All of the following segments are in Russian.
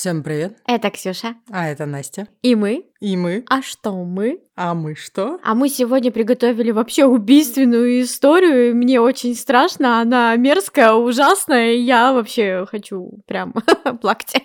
Всем привет. Это Ксюша. А это Настя. И мы. И мы. А что мы? А мы что? А мы сегодня приготовили вообще убийственную историю. Мне очень страшно, она мерзкая, ужасная, и я вообще хочу прям плакать.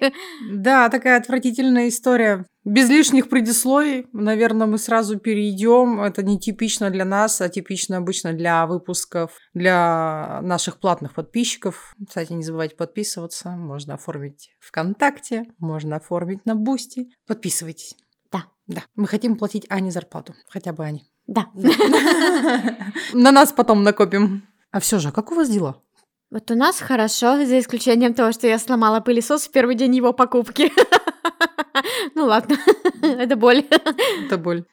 Да, такая отвратительная история. Без лишних предисловий, наверное, мы сразу перейдем. Это не типично для нас, а типично обычно для выпусков для наших платных подписчиков. Кстати, не забывайте подписываться. Можно оформить ВКонтакте, можно оформить на Boosty. Подписывайтесь. Да. Да. Мы хотим платить Ане зарплату. Хотя бы Ане. Да. На нас потом накопим. А все же, как у вас дела? Вот у нас хорошо, за исключением того, что я сломала пылесос в первый день его покупки. Ну ладно, это боль. Это боль.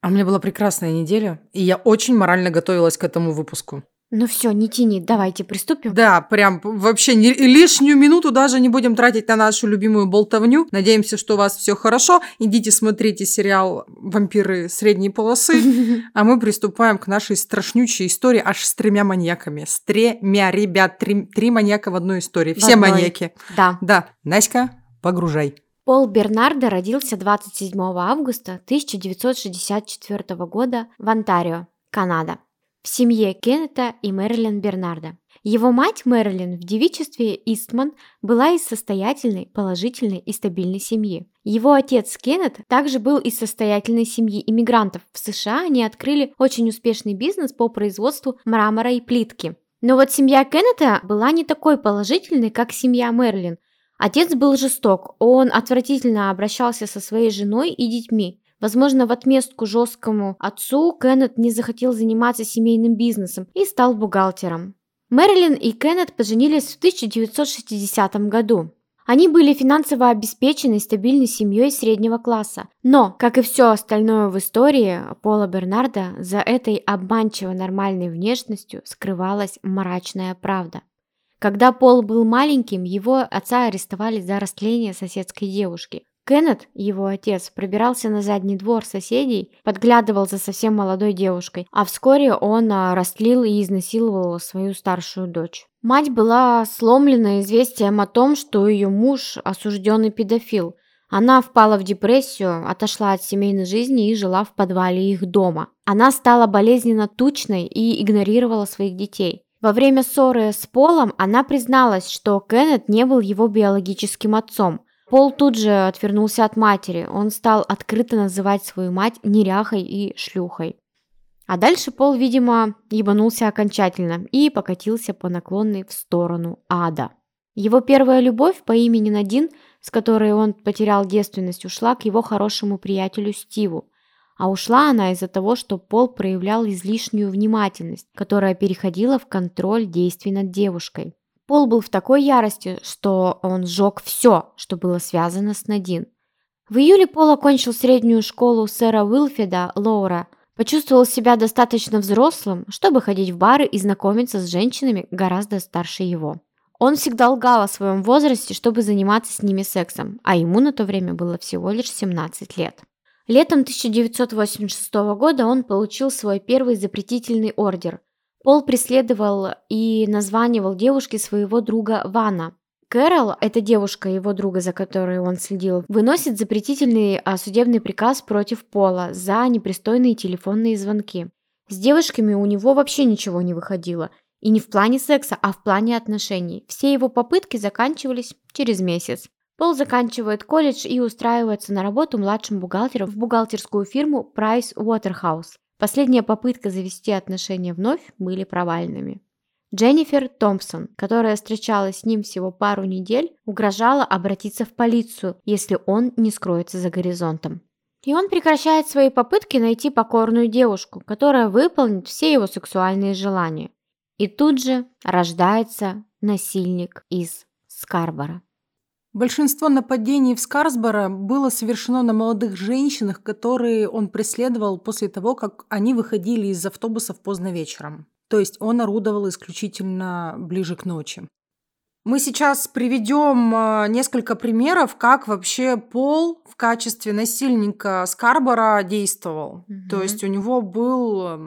А у меня была прекрасная неделя, и я очень морально готовилась к этому выпуску. Ну все, не тяни, давайте приступим. Да, прям вообще не, лишнюю минуту даже не будем тратить на нашу любимую болтовню. Надеемся, что у вас все хорошо. Идите смотрите сериал «Вампиры средней полосы», а мы приступаем к нашей страшнючей истории аж с тремя маньяками. С тремя, ребят, три, три маньяка в одной истории. Все маньяки. Да. Да. Наська, погружай. Пол Бернардо родился 27 августа 1964 года в Онтарио, Канада в семье Кеннета и Мэрилин Бернарда. Его мать Мэрилин в девичестве Истман была из состоятельной, положительной и стабильной семьи. Его отец Кеннет также был из состоятельной семьи иммигрантов. В США они открыли очень успешный бизнес по производству мрамора и плитки. Но вот семья Кеннета была не такой положительной, как семья Мэрилин. Отец был жесток, он отвратительно обращался со своей женой и детьми. Возможно, в отместку жесткому отцу Кеннет не захотел заниматься семейным бизнесом и стал бухгалтером. Мэрилин и Кеннет поженились в 1960 году. Они были финансово обеспечены стабильной семьей среднего класса. Но, как и все остальное в истории Пола Бернарда, за этой обманчиво нормальной внешностью скрывалась мрачная правда. Когда Пол был маленьким, его отца арестовали за растление соседской девушки. Кеннет, его отец, пробирался на задний двор соседей, подглядывал за совсем молодой девушкой, а вскоре он а, растлил и изнасиловал свою старшую дочь. Мать была сломлена известием о том, что ее муж осужденный педофил. Она впала в депрессию, отошла от семейной жизни и жила в подвале их дома. Она стала болезненно тучной и игнорировала своих детей. Во время ссоры с Полом она призналась, что Кеннет не был его биологическим отцом, Пол тут же отвернулся от матери. Он стал открыто называть свою мать неряхой и шлюхой. А дальше Пол, видимо, ебанулся окончательно и покатился по наклонной в сторону ада. Его первая любовь по имени Надин, с которой он потерял девственность, ушла к его хорошему приятелю Стиву. А ушла она из-за того, что Пол проявлял излишнюю внимательность, которая переходила в контроль действий над девушкой. Пол был в такой ярости, что он сжег все, что было связано с Надин. В июле Пол окончил среднюю школу сэра Уилфеда Лоура, почувствовал себя достаточно взрослым, чтобы ходить в бары и знакомиться с женщинами гораздо старше его. Он всегда лгал о своем возрасте, чтобы заниматься с ними сексом, а ему на то время было всего лишь 17 лет. Летом 1986 года он получил свой первый запретительный ордер, Пол преследовал и названивал девушке своего друга Вана. Кэрол, эта девушка его друга, за которой он следил, выносит запретительный а, судебный приказ против Пола за непристойные телефонные звонки. С девушками у него вообще ничего не выходило. И не в плане секса, а в плане отношений. Все его попытки заканчивались через месяц. Пол заканчивает колледж и устраивается на работу младшим бухгалтером в бухгалтерскую фирму Price Waterhouse. Последняя попытка завести отношения вновь были провальными. Дженнифер Томпсон, которая встречалась с ним всего пару недель, угрожала обратиться в полицию, если он не скроется за горизонтом. И он прекращает свои попытки найти покорную девушку, которая выполнит все его сексуальные желания. И тут же рождается насильник из Скарбора. Большинство нападений в Скарсборо было совершено на молодых женщинах, которые он преследовал после того, как они выходили из автобусов поздно вечером. То есть он орудовал исключительно ближе к ночи. Мы сейчас приведем а, несколько примеров, как вообще Пол в качестве насильника Скарбора действовал. Угу. То есть у него был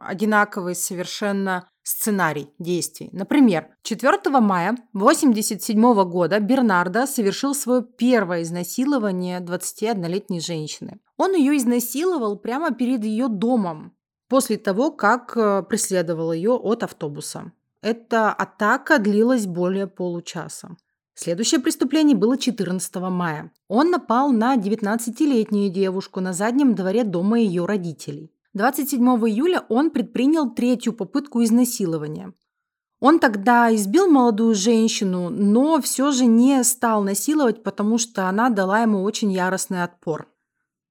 одинаковый совершенно сценарий действий. Например, 4 мая 1987 года Бернардо совершил свое первое изнасилование 21-летней женщины. Он ее изнасиловал прямо перед ее домом после того, как э, преследовал ее от автобуса. Эта атака длилась более получаса. Следующее преступление было 14 мая. Он напал на 19-летнюю девушку на заднем дворе дома ее родителей. 27 июля он предпринял третью попытку изнасилования. Он тогда избил молодую женщину, но все же не стал насиловать, потому что она дала ему очень яростный отпор.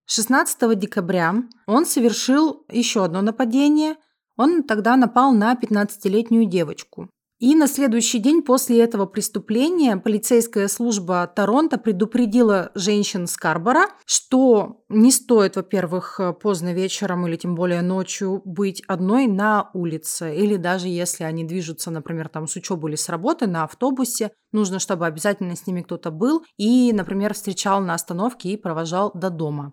16 декабря он совершил еще одно нападение. Он тогда напал на 15-летнюю девочку. И на следующий день после этого преступления полицейская служба Торонто предупредила женщин Скарбора, что не стоит, во-первых, поздно вечером или тем более ночью быть одной на улице. Или даже если они движутся, например, там с учебы или с работы на автобусе, нужно, чтобы обязательно с ними кто-то был и, например, встречал на остановке и провожал до дома.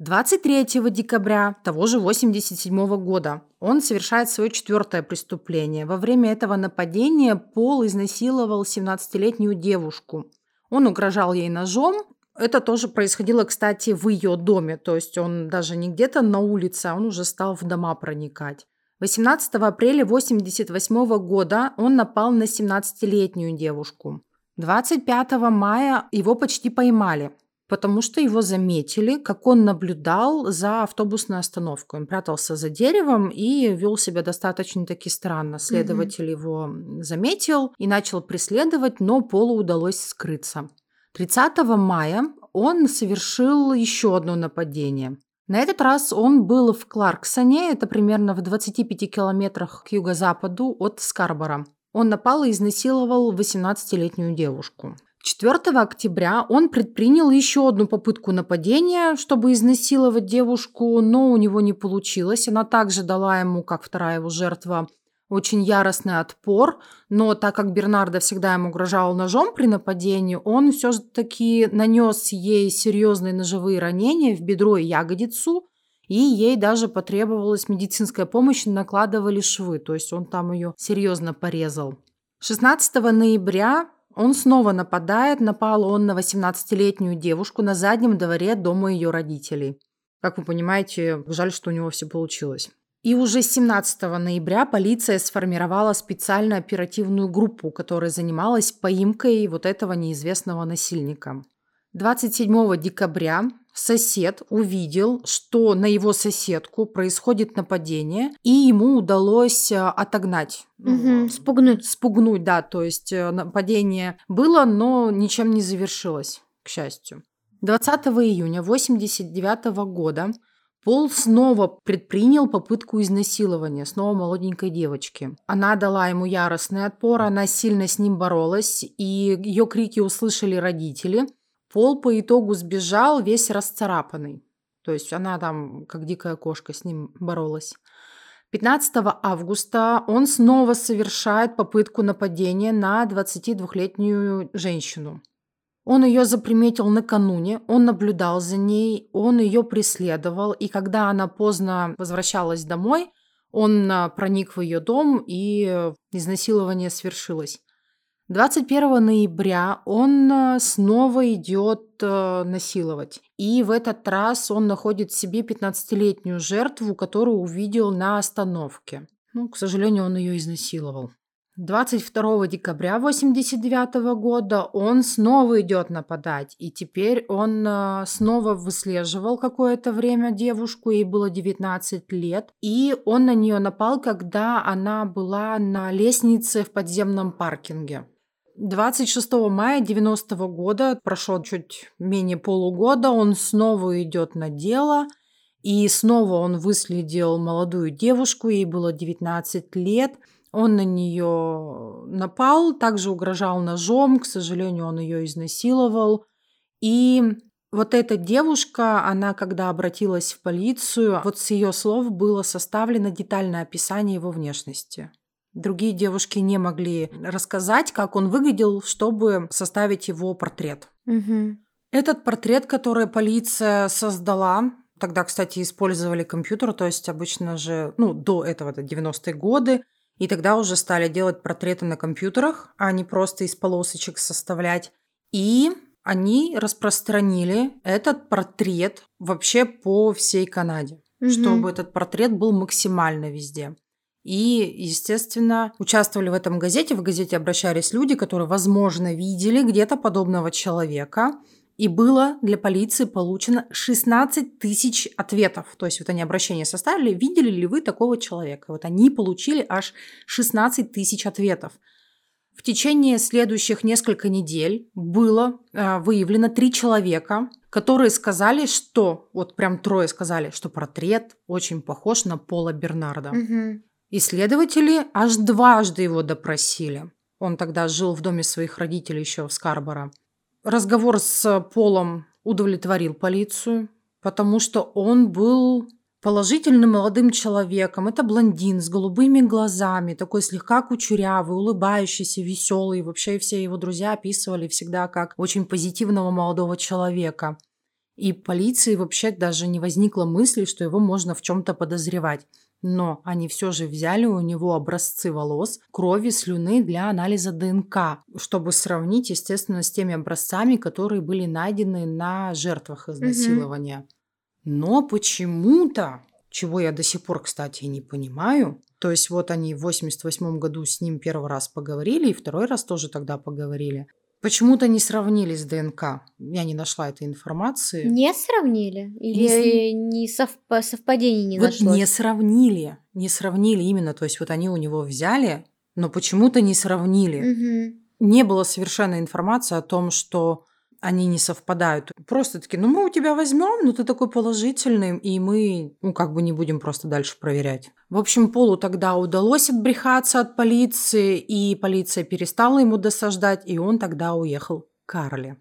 23 декабря того же 1987 года он совершает свое четвертое преступление. Во время этого нападения Пол изнасиловал 17-летнюю девушку. Он угрожал ей ножом. Это тоже происходило, кстати, в ее доме. То есть он даже не где-то на улице, а он уже стал в дома проникать. 18 апреля 1988 года он напал на 17-летнюю девушку. 25 мая его почти поймали потому что его заметили, как он наблюдал за автобусной остановкой. Он прятался за деревом и вел себя достаточно таки странно. Следователь mm-hmm. его заметил и начал преследовать, но Полу удалось скрыться. 30 мая он совершил еще одно нападение. На этот раз он был в Кларксоне, это примерно в 25 километрах к юго-западу от Скарбора. Он напал и изнасиловал 18-летнюю девушку. 4 октября он предпринял еще одну попытку нападения, чтобы изнасиловать девушку, но у него не получилось. Она также дала ему, как вторая его жертва, очень яростный отпор, но так как Бернардо всегда ему угрожал ножом при нападении, он все-таки нанес ей серьезные ножевые ранения в бедро и ягодицу, и ей даже потребовалась медицинская помощь, накладывали швы, то есть он там ее серьезно порезал. 16 ноября он снова нападает, напал он на 18-летнюю девушку на заднем дворе дома ее родителей. Как вы понимаете, жаль, что у него все получилось. И уже 17 ноября полиция сформировала специальную оперативную группу, которая занималась поимкой вот этого неизвестного насильника. 27 декабря сосед увидел, что на его соседку происходит нападение, и ему удалось э, отогнать. Угу, спугнуть. Спугнуть, да. То есть э, нападение было, но ничем не завершилось, к счастью. 20 июня 1989 года Пол снова предпринял попытку изнасилования, снова молоденькой девочки. Она дала ему яростный отпор, она сильно с ним боролась, и ее крики услышали родители – Пол по итогу сбежал весь расцарапанный. То есть она там, как дикая кошка, с ним боролась. 15 августа он снова совершает попытку нападения на 22-летнюю женщину. Он ее заприметил накануне, он наблюдал за ней, он ее преследовал, и когда она поздно возвращалась домой, он а, проник в ее дом, и изнасилование свершилось. 21 ноября он э, снова идет э, насиловать. И в этот раз он находит себе 15-летнюю жертву, которую увидел на остановке. Ну, к сожалению, он ее изнасиловал. 22 декабря 1989 года он снова идет нападать. И теперь он э, снова выслеживал какое-то время девушку, ей было 19 лет. И он на нее напал, когда она была на лестнице в подземном паркинге. 26 мая 90 года, прошло чуть менее полугода, он снова идет на дело. И снова он выследил молодую девушку, ей было 19 лет – он на нее напал, также угрожал ножом, к сожалению, он ее изнасиловал. И вот эта девушка, она когда обратилась в полицию, вот с ее слов было составлено детальное описание его внешности. Другие девушки не могли рассказать, как он выглядел, чтобы составить его портрет. Угу. Этот портрет, который полиция создала, тогда, кстати, использовали компьютер, то есть обычно же, ну, до этого, это 90-е годы, и тогда уже стали делать портреты на компьютерах, а не просто из полосочек составлять. И они распространили этот портрет вообще по всей Канаде, угу. чтобы этот портрет был максимально везде. И, естественно, участвовали в этом газете. В газете обращались люди, которые, возможно, видели где-то подобного человека и было для полиции получено 16 тысяч ответов. То есть вот они обращение составили, видели ли вы такого человека. Вот они получили аж 16 тысяч ответов. В течение следующих нескольких недель было э, выявлено три человека, которые сказали, что, вот прям трое сказали, что портрет очень похож на Пола Бернарда. Угу. Исследователи аж дважды его допросили. Он тогда жил в доме своих родителей еще в Скарборо. Разговор с Полом удовлетворил полицию, потому что он был положительным молодым человеком. Это блондин с голубыми глазами, такой слегка кучерявый, улыбающийся, веселый. Вообще все его друзья описывали всегда как очень позитивного молодого человека. И полиции вообще даже не возникло мысли, что его можно в чем-то подозревать но они все же взяли у него образцы волос, крови, слюны для анализа ДНК, чтобы сравнить, естественно, с теми образцами, которые были найдены на жертвах изнасилования. Угу. Но почему-то, чего я до сих пор, кстати, не понимаю, то есть вот они в 88 году с ним первый раз поговорили, и второй раз тоже тогда поговорили. Почему-то не сравнили с ДНК. Я не нашла этой информации. Не сравнили? Или не, не совп- совпадений не вот нашлось? не сравнили. Не сравнили именно. То есть вот они у него взяли, но почему-то не сравнили. Угу. Не было совершенно информации о том, что они не совпадают. Просто такие, ну мы у тебя возьмем, но ты такой положительный, и мы, ну как бы не будем просто дальше проверять. В общем, Полу тогда удалось отбрехаться от полиции, и полиция перестала ему досаждать, и он тогда уехал к Карле.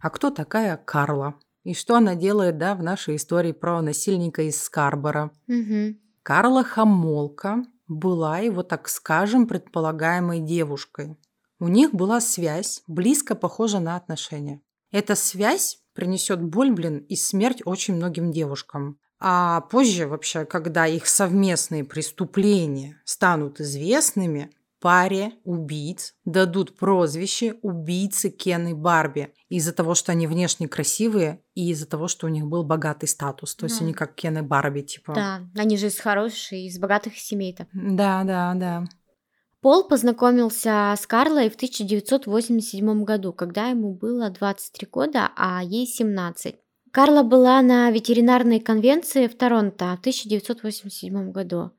А кто такая Карла? И что она делает, да, в нашей истории про насильника из Скарбора? Угу. Карла Хамолка была его, так скажем, предполагаемой девушкой. У них была связь, близко похожа на отношения. Эта связь принесет боль, блин, и смерть очень многим девушкам. А позже вообще, когда их совместные преступления станут известными, паре убийц дадут прозвище убийцы Кен и Барби из-за того, что они внешне красивые и из-за того, что у них был богатый статус. То есть ну, они как Кен и Барби, типа. Да, они же из хороших, из богатых семей-то. Да, да, да. Пол познакомился с Карлой в 1987 году, когда ему было 23 года, а ей 17. Карла была на ветеринарной конвенции в Торонто в 1987 году.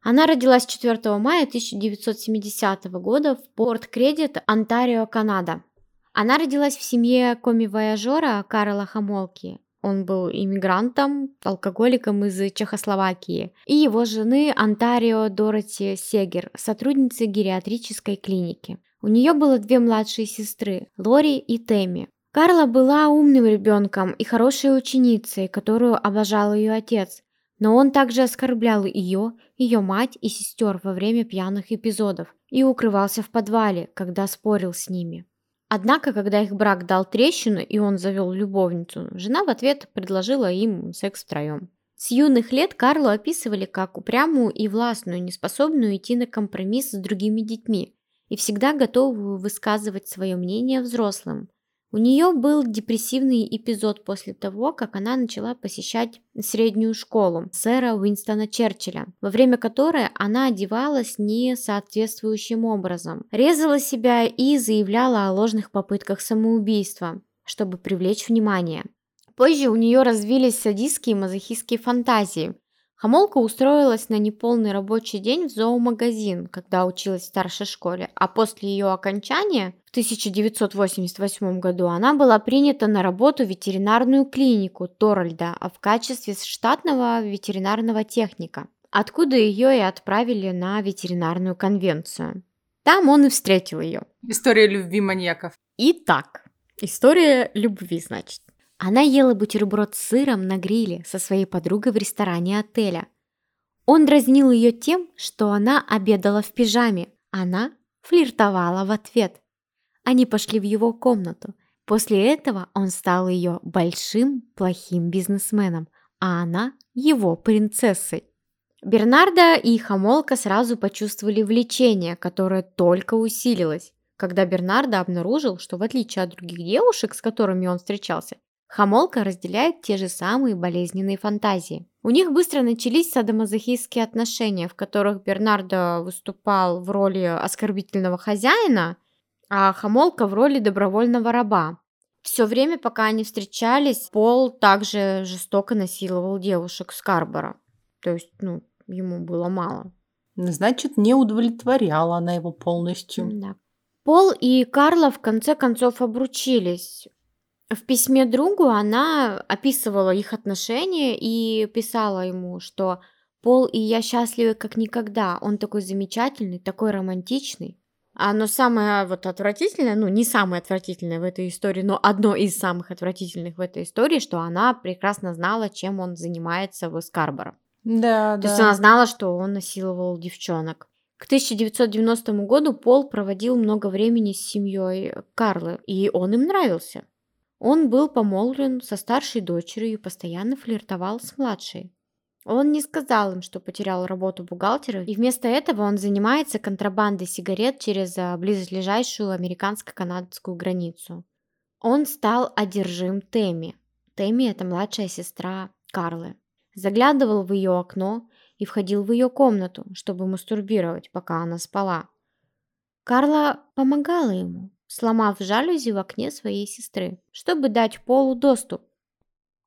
Она родилась 4 мая 1970 года в Порт-Кредит, Онтарио, Канада. Она родилась в семье коми-вояжера Карла Хамолки, он был иммигрантом, алкоголиком из Чехословакии. И его жены Антарио Дороти Сегер, сотрудницей гериатрической клиники. У нее было две младшие сестры, Лори и Тэмми. Карла была умным ребенком и хорошей ученицей, которую обожал ее отец. Но он также оскорблял ее, ее мать и сестер во время пьяных эпизодов и укрывался в подвале, когда спорил с ними. Однако, когда их брак дал трещину и он завел любовницу, жена в ответ предложила им секс втроем. С юных лет Карлу описывали как упрямую и властную, неспособную идти на компромисс с другими детьми и всегда готовую высказывать свое мнение взрослым. У нее был депрессивный эпизод после того, как она начала посещать среднюю школу сэра Уинстона Черчилля, во время которой она одевалась не соответствующим образом, резала себя и заявляла о ложных попытках самоубийства, чтобы привлечь внимание. Позже у нее развились садистские и мазохистские фантазии, Хамолка устроилась на неполный рабочий день в зоомагазин, когда училась в старшей школе, а после ее окончания в 1988 году она была принята на работу в ветеринарную клинику Торальда а в качестве штатного ветеринарного техника, откуда ее и отправили на ветеринарную конвенцию. Там он и встретил ее. История любви маньяков. Итак, история любви, значит. Она ела бутерброд с сыром на гриле со своей подругой в ресторане отеля. Он дразнил ее тем, что она обедала в пижаме. Она флиртовала в ответ. Они пошли в его комнату. После этого он стал ее большим плохим бизнесменом, а она его принцессой. Бернарда и Хамолка сразу почувствовали влечение, которое только усилилось, когда Бернарда обнаружил, что в отличие от других девушек, с которыми он встречался, Хамолка разделяет те же самые болезненные фантазии. У них быстро начались садомазохистские отношения, в которых Бернардо выступал в роли оскорбительного хозяина, а Хамолка в роли добровольного раба. Все время, пока они встречались, Пол также жестоко насиловал девушек Скарбора. То есть, ну, ему было мало. Значит, не удовлетворяла она его полностью. Да. Пол и Карла в конце концов обручились. В письме другу она описывала их отношения и писала ему, что Пол и я счастливы как никогда. Он такой замечательный, такой романтичный. А но самое вот отвратительное, ну не самое отвратительное в этой истории, но одно из самых отвратительных в этой истории, что она прекрасно знала, чем он занимается в Скарборо. Да, То да. есть она знала, что он насиловал девчонок. К 1990 году Пол проводил много времени с семьей Карлы, и он им нравился. Он был помолвлен со старшей дочерью и постоянно флиртовал с младшей. Он не сказал им, что потерял работу бухгалтера, и вместо этого он занимается контрабандой сигарет через а, близлежащую американско-канадскую границу. Он стал одержим Тэмми. Тэмми – это младшая сестра Карлы. Заглядывал в ее окно и входил в ее комнату, чтобы мастурбировать, пока она спала. Карла помогала ему, сломав жалюзи в окне своей сестры, чтобы дать Полу доступ.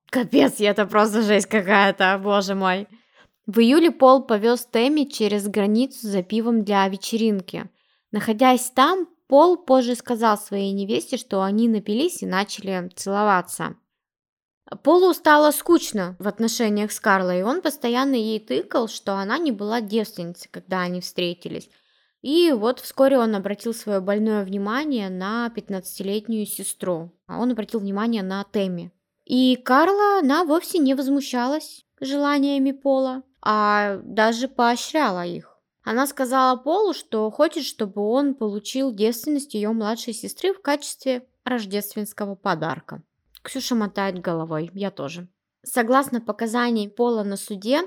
Капец, это просто жесть какая-то, боже мой. В июле Пол повез Тэмми через границу за пивом для вечеринки. Находясь там, Пол позже сказал своей невесте, что они напились и начали целоваться. Полу стало скучно в отношениях с Карлой, и он постоянно ей тыкал, что она не была девственницей, когда они встретились. И вот вскоре он обратил свое больное внимание на 15-летнюю сестру. А он обратил внимание на Тэмми. И Карла, она вовсе не возмущалась желаниями Пола, а даже поощряла их. Она сказала Полу, что хочет, чтобы он получил девственность ее младшей сестры в качестве рождественского подарка. Ксюша мотает головой, я тоже. Согласно показаниям Пола на суде,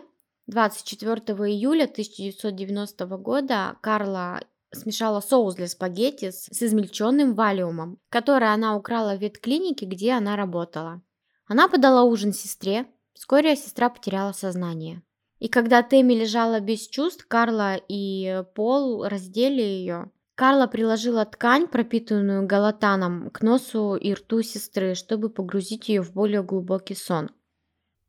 24 июля 1990 года Карла смешала соус для спагетти с, с измельченным валиумом, который она украла в ветклинике, где она работала. Она подала ужин сестре, вскоре сестра потеряла сознание. И когда Тэмми лежала без чувств, Карла и Пол раздели ее. Карла приложила ткань, пропитанную галатаном, к носу и рту сестры, чтобы погрузить ее в более глубокий сон.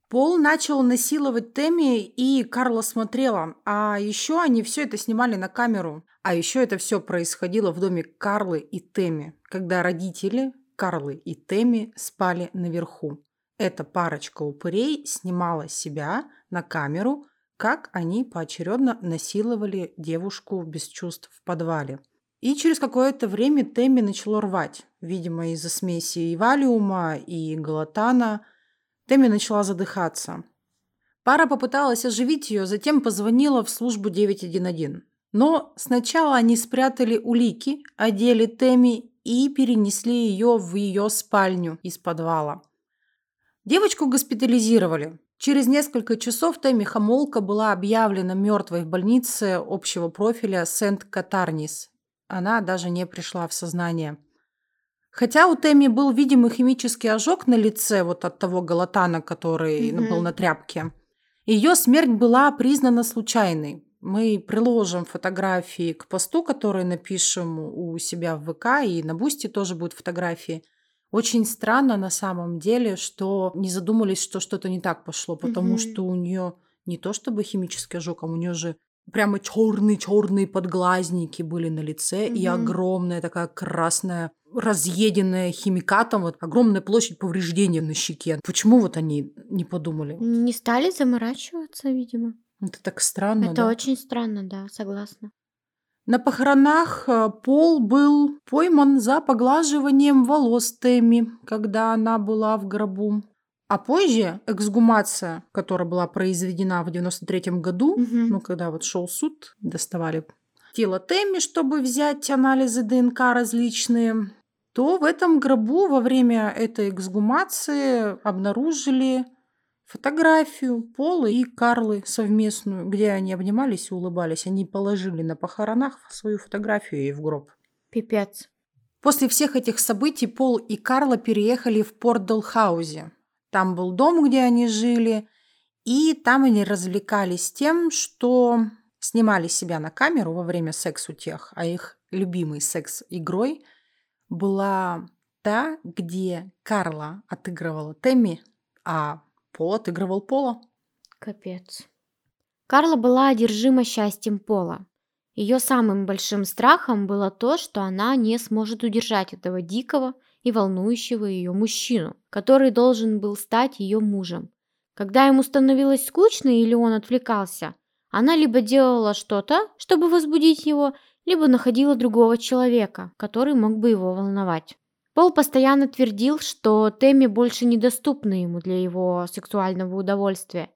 Пол начал насиловать Тэмми, и Карла смотрела. А еще они все это снимали на камеру. А еще это все происходило в доме Карлы и Тэмми, когда родители Карлы и Тэмми спали наверху. Эта парочка упырей снимала себя на камеру, как они поочередно насиловали девушку без чувств в подвале. И через какое-то время Тэмми начало рвать, видимо, из-за смеси и валиума, и галатана. Тэмми начала задыхаться. Пара попыталась оживить ее, затем позвонила в службу 911. Но сначала они спрятали улики, одели Тэмми и перенесли ее в ее спальню из подвала. Девочку госпитализировали. Через несколько часов Тэмми Хамолка была объявлена мертвой в больнице общего профиля Сент-Катарнис. Она даже не пришла в сознание. Хотя у Тэмми был видимый химический ожог на лице вот от того галотана, который Мгм. был на тряпке, ее смерть была признана случайной. Мы приложим фотографии к посту, который напишем у себя в ВК, и на Boosty тоже будут фотографии. Очень странно на самом деле, что не задумались, что что-то не так пошло, потому Мгм. что у нее не то чтобы химический ожог, а у нее же прямо черные-черные подглазники были на лице и Мгм. огромная такая красная, разъеденная химикатом, вот огромная площадь повреждения на щеке. Почему вот они не подумали? Не стали заморачиваться, видимо. Это так странно, Это да? очень странно, да, согласна. На похоронах э, Пол был пойман за поглаживанием волос Тэмми, когда она была в гробу. А позже эксгумация, которая была произведена в 93 году, Мгм. ну, когда вот шел суд, доставали тело Тэмми, чтобы взять анализы ДНК различные, то в этом гробу во время этой эксгумации обнаружили фотографию Пола и Карлы совместную, где они обнимались и улыбались. Они положили на похоронах свою фотографию ей в гроб. Пипец. После всех этих событий Пол и Карла переехали в порт Долхаузе. Там был дом, где они жили, и там они развлекались тем, что снимали себя на камеру во время секс-утех, а их любимой секс-игрой была та, где Карла отыгрывала Тэмми, а Пол отыгрывал Пола. Капец. Карла была одержима счастьем Пола. Ее самым большим страхом было то, что она не сможет удержать этого дикого и волнующего ее мужчину, который должен был стать ее мужем. Когда ему становилось скучно или он отвлекался, она либо делала что-то, чтобы возбудить его, либо находила другого человека, который мог бы его волновать. Пол постоянно твердил, что Тэмми больше недоступна ему для его сексуального удовольствия,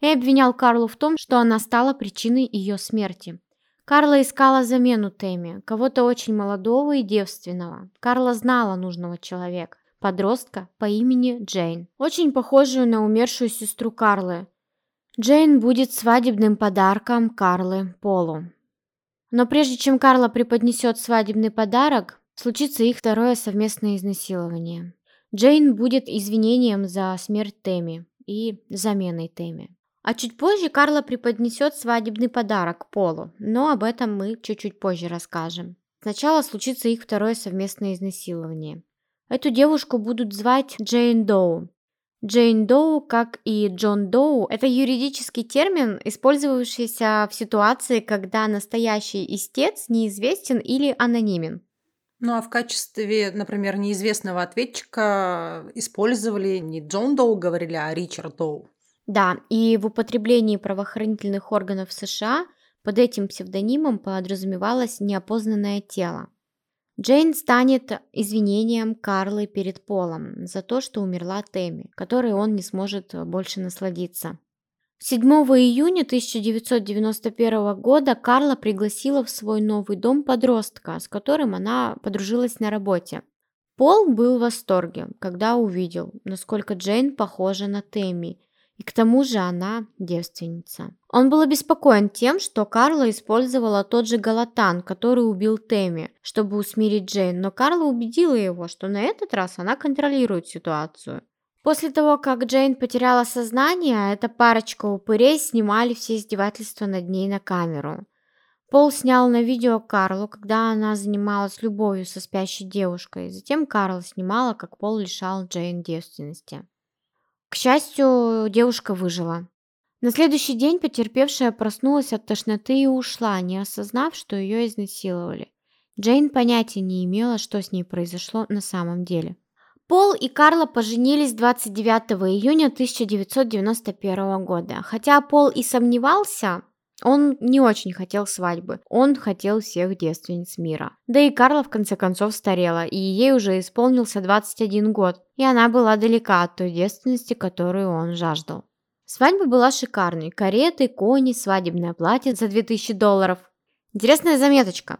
и обвинял Карлу в том, что она стала причиной ее смерти. Карла искала замену Тэмми, кого-то очень молодого и девственного. Карла знала нужного человека, подростка по имени Джейн, очень похожую на умершую сестру Карлы. Джейн будет свадебным подарком Карлы Полу. Но прежде чем Карла преподнесет свадебный подарок, случится их второе совместное изнасилование. Джейн будет извинением за смерть Тэмми и заменой Тэмми. А чуть позже Карла преподнесет свадебный подарок Полу, но об этом мы чуть-чуть позже расскажем. Сначала случится их второе совместное изнасилование. Эту девушку будут звать Джейн Доу. Джейн Доу, как и Джон Доу, это юридический термин, использовавшийся в ситуации, когда настоящий истец неизвестен или анонимен. Ну а в качестве, например, неизвестного ответчика использовали не Джон Доу, говорили, а Ричард Доу. Да, и в употреблении правоохранительных органов США под этим псевдонимом подразумевалось неопознанное тело. Джейн станет извинением Карлы перед Полом за то, что умерла Тэмми, которой он не сможет больше насладиться. 7 июня 1991 года Карла пригласила в свой новый дом подростка, с которым она подружилась на работе. Пол был в восторге, когда увидел, насколько Джейн похожа на Тэмми, и к тому же она девственница. Он был обеспокоен тем, что Карла использовала тот же галатан, который убил Тэмми, чтобы усмирить Джейн, но Карла убедила его, что на этот раз она контролирует ситуацию. После того, как Джейн потеряла сознание, эта парочка упырей снимали все издевательства над ней на камеру. Пол снял на видео Карлу, когда она занималась любовью со спящей девушкой. Затем Карла снимала, как Пол лишал Джейн девственности. К счастью, девушка выжила. На следующий день потерпевшая проснулась от тошноты и ушла, не осознав, что ее изнасиловали. Джейн понятия не имела, что с ней произошло на самом деле. Пол и Карла поженились 29 июня 1991 года. Хотя Пол и сомневался, он не очень хотел свадьбы. Он хотел всех девственниц мира. Да и Карла в конце концов старела, и ей уже исполнился 21 год, и она была далека от той девственности, которую он жаждал. Свадьба была шикарной. Кареты, кони, свадебное платье за 2000 долларов. Интересная заметочка.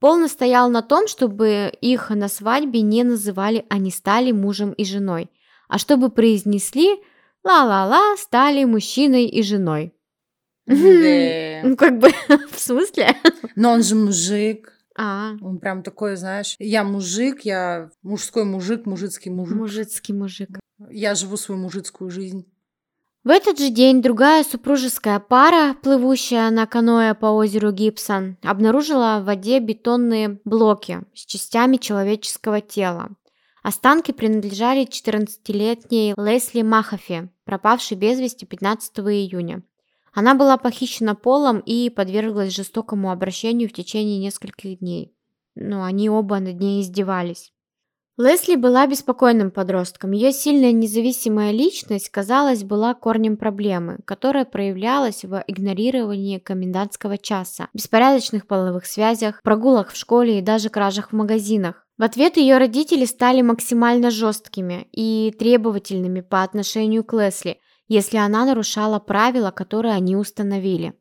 Пол настоял на том, чтобы их на свадьбе не называли «они стали мужем и женой», а чтобы произнесли «ла-ла-ла, стали мужчиной и женой». Да. Ну, как бы, в смысле? Но он же мужик. А, Он прям такой, знаешь, я мужик, я мужской мужик, мужицкий мужик. мужицкий мужик. Я живу свою мужицкую жизнь. В этот же день другая супружеская пара, плывущая на каноэ по озеру Гибсон, обнаружила в воде бетонные блоки с частями человеческого тела. Останки принадлежали 14-летней Лесли Махафи, пропавшей без вести 15 июня. Она была похищена Полом и подверглась жестокому обращению в течение нескольких дней. Но они оба над ней издевались. Лесли была беспокойным подростком. Ее сильная независимая личность, казалось, была корнем проблемы, которая проявлялась в игнорировании комендантского часа, беспорядочных половых связях, прогулах в школе и даже кражах в магазинах. В ответ ее родители стали максимально жесткими и требовательными по отношению к Лесли, если она нарушала правила, которые они установили.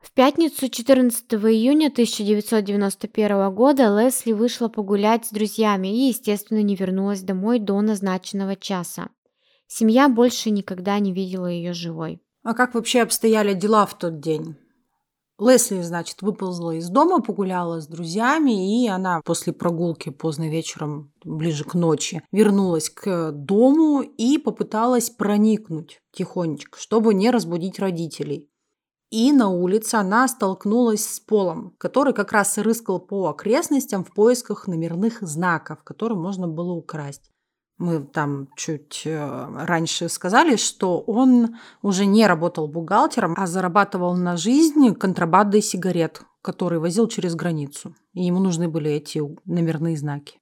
В пятницу 14 июня 1991 года Лесли вышла погулять с друзьями и, естественно, не вернулась домой до назначенного часа. Семья больше никогда не видела ее живой. А как вообще обстояли дела в тот день? Лесли, значит, выползла из дома, погуляла с друзьями, и она после прогулки поздно вечером, ближе к ночи, вернулась к дому и попыталась проникнуть тихонечко, чтобы не разбудить родителей. И на улице она столкнулась с Полом, который как раз и рыскал по окрестностям в поисках номерных знаков, которые можно было украсть. Мы там чуть э, раньше сказали, что он уже не работал бухгалтером, а зарабатывал на жизнь контрабандой сигарет, которые возил через границу. И ему нужны были эти номерные знаки.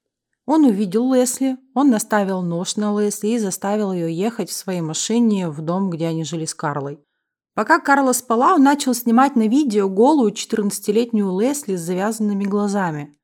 Он увидел Лесли, он наставил нож на Лесли и заставил ее ехать в своей машине в дом, где они жили с Карлой. Пока Карла спала, он начал снимать на видео голую 14-летнюю Лесли с завязанными глазами.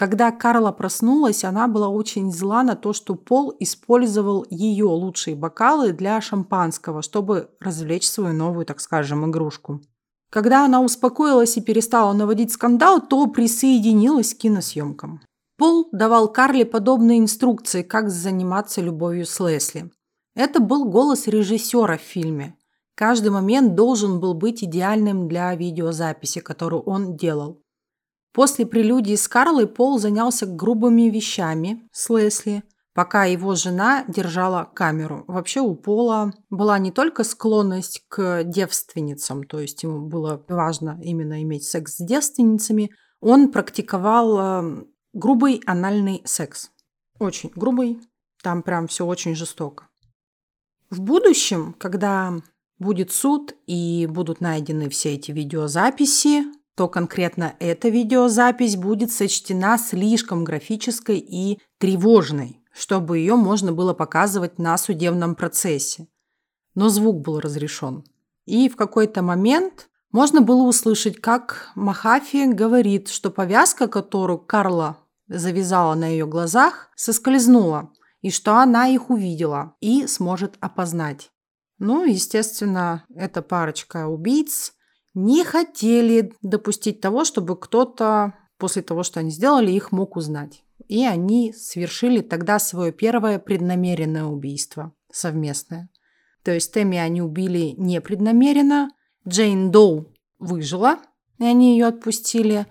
Когда Карла проснулась, она была очень зла на то, что Пол использовал ее лучшие бокалы для шампанского, чтобы развлечь свою новую, так скажем, игрушку. Когда она успокоилась и перестала наводить скандал, то присоединилась к киносъемкам. Пол давал Карле подобные инструкции, как заниматься любовью с Лесли. Это был голос режиссера в фильме. Каждый момент должен был быть идеальным для видеозаписи, которую он делал. После прелюдии с Карлой Пол занялся грубыми вещами с Лесли, пока его жена держала камеру. Вообще у Пола была не только склонность к девственницам, то есть ему было важно именно иметь секс с девственницами, он практиковал э, грубый анальный секс. Очень грубый, там прям все очень жестоко. В будущем, когда будет суд и будут найдены все эти видеозаписи, то конкретно эта видеозапись будет сочтена слишком графической и тревожной, чтобы ее можно было показывать на судебном процессе. Но звук был разрешен. И в какой-то момент можно было услышать, как Махафи говорит, что повязка, которую Карла завязала на ее глазах, соскользнула, и что она их увидела и сможет опознать. Ну, естественно, эта парочка убийц не хотели допустить того, чтобы кто-то после того, что они сделали, их мог узнать. И они совершили тогда свое первое преднамеренное убийство совместное. То есть Тэмми они убили непреднамеренно, Джейн Доу выжила, и они ее отпустили,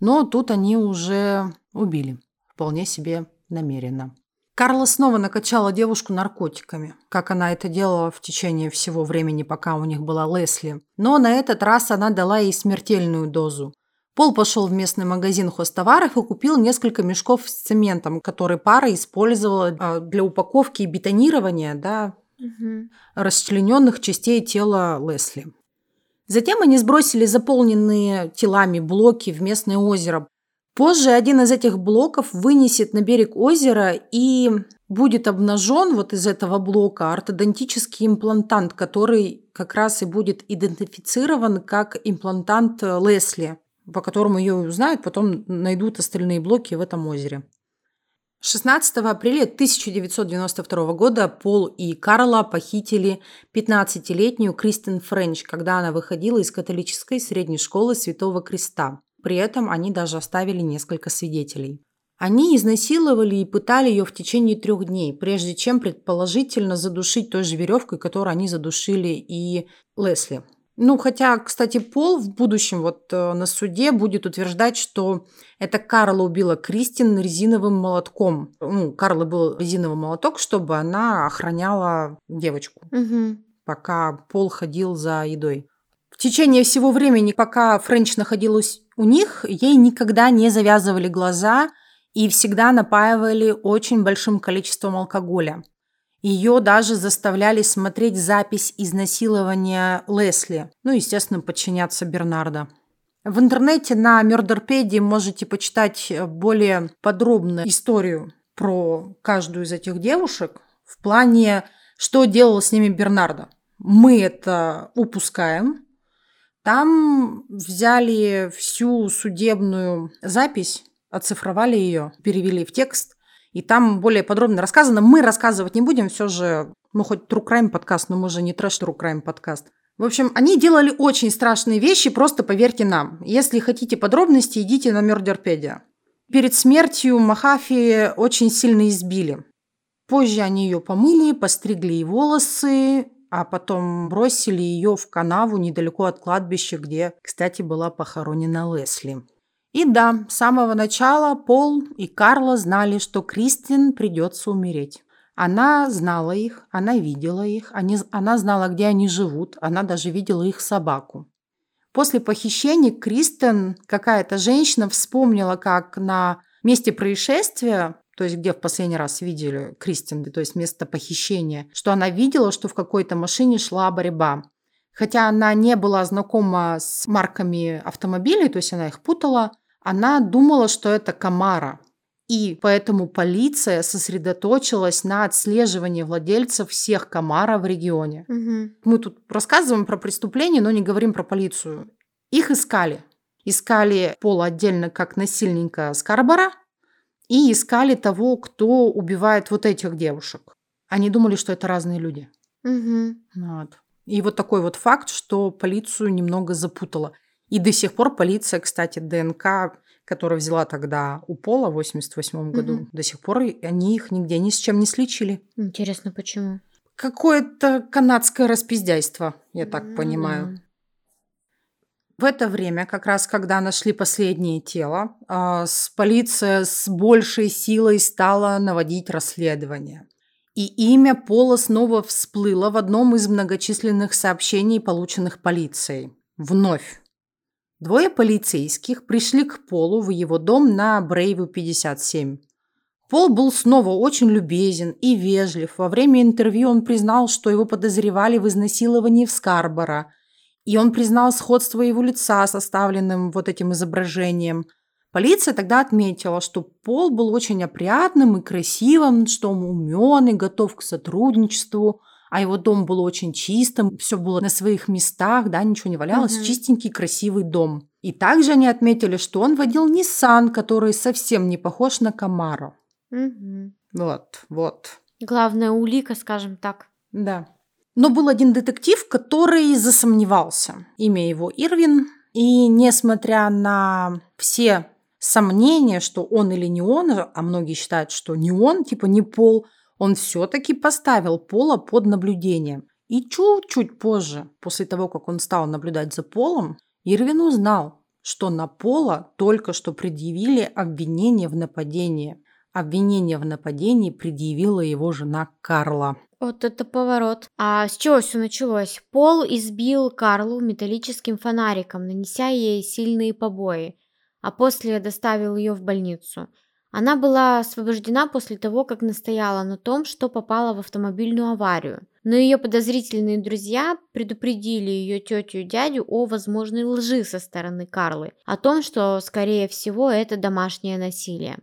но тут они уже убили вполне себе намеренно. Карла снова накачала девушку наркотиками, как она это делала в течение всего времени, пока у них была Лесли. Но на этот раз она дала ей смертельную дозу. Пол пошел в местный магазин хозтоваров и купил несколько мешков с цементом, который пара использовала а, для упаковки и бетонирования да, угу. расчлененных частей тела Лесли. Затем они сбросили заполненные телами блоки в местное озеро, Позже один из этих блоков вынесет на берег озера и будет обнажен вот из этого блока ортодонтический имплантант, который как раз и будет идентифицирован как имплантант Лесли, по которому ее узнают, потом найдут остальные блоки в этом озере. 16 апреля 1992 года Пол и Карла похитили 15-летнюю Кристин Френч, когда она выходила из католической средней школы Святого Креста. При этом они даже оставили несколько свидетелей. Они изнасиловали и пытали ее в течение трех дней, прежде чем предположительно задушить той же веревкой, которой они задушили и Лесли. Ну, хотя, кстати, Пол в будущем вот э, на суде будет утверждать, что это Карла убила Кристин резиновым молотком. Ну, Карла был резиновый молоток, чтобы она охраняла девочку, Угу. пока Пол ходил за едой. В течение всего времени, пока Френч находилась у них, ей никогда не завязывали глаза и всегда напаивали очень большим количеством алкоголя. Ее даже заставляли смотреть запись изнасилования Лесли. Ну, естественно, подчиняться Бернарда. В интернете на Мёрдерпедии можете почитать более подробную историю про каждую из этих девушек в плане, что делал с ними Бернардо. Мы это упускаем. Там взяли всю судебную запись, оцифровали ее, перевели в текст, и там более подробно рассказано. Мы рассказывать не будем, все же, ну, хоть True Crime подкаст, но мы же не трэш True Crime подкаст. В общем, они делали очень страшные вещи, просто поверьте нам. Если хотите подробности, идите на Мёрдерпедия. Перед смертью Махафи очень сильно избили. Позже они ее помыли, постригли ей волосы, а потом бросили ее в канаву недалеко от кладбища, где, кстати, была похоронена Лесли. И да, с самого начала Пол и Карла знали, что Кристин придется умереть. Она знала их, она видела их, они, она знала, где они живут, она даже видела их собаку. После похищения Кристен какая-то женщина вспомнила, как на месте происшествия, то есть где в последний раз видели Кристин, то есть место похищения, что она видела, что в какой-то машине шла борьба. Хотя она не была знакома с марками автомобилей, то есть она их путала, она думала, что это Камара. И поэтому полиция сосредоточилась на отслеживании владельцев всех Камара в регионе. Угу. Мы тут рассказываем про преступления, но не говорим про полицию. Их искали. Искали Пола отдельно как насильника Скарбора и искали того, кто убивает вот этих девушек. Они думали, что это разные люди. Угу. Вот. И вот такой вот факт, что полицию немного запутало. И до сих пор полиция, кстати, ДНК, которая взяла тогда у Пола в 88 году, Мгм. до сих пор они их нигде ни с чем не сличили. Интересно, почему? Какое-то канадское распиздяйство, я так Ну понимаю. В это время, как раз когда нашли последнее тело, а, полиция с большей силой стала наводить расследование. И имя Пола снова всплыло в одном из многочисленных сообщений, полученных полицией. Вновь. Двое полицейских пришли к Полу в его дом на Брейву 57. Пол был снова очень любезен и вежлив. Во время интервью он признал, что его подозревали в изнасиловании в Скарборо – и он признал сходство его лица с оставленным вот этим изображением. Полиция тогда отметила, что Пол был очень опрятным и красивым, что он умен и готов к сотрудничеству, а его дом был очень чистым, все было на своих местах, да, ничего не валялось, Мгм. чистенький, красивый дом. И также они отметили, что он водил Nissan, который совсем не похож на Камаро. Мгм. Вот, вот. Главная улика, скажем так. Да. Но был один детектив, который засомневался. Имя его Ирвин. И несмотря на все сомнения, что он или не он, а многие считают, что не он, типа не Пол, он все-таки поставил Пола под наблюдение. И чуть-чуть позже, после того, как он стал наблюдать за Полом, Ирвин узнал, что на Пола только что предъявили обвинение в нападении. Обвинение в нападении предъявила его жена Карла. Вот это поворот. А с чего все началось? Пол избил Карлу металлическим фонариком, нанеся ей сильные побои, а после доставил ее в больницу. Она была освобождена после того, как настояла на том, что попала в автомобильную аварию. Но ее подозрительные друзья предупредили ее тетю и дядю о возможной лжи со стороны Карлы, о том, что, скорее всего, это домашнее насилие.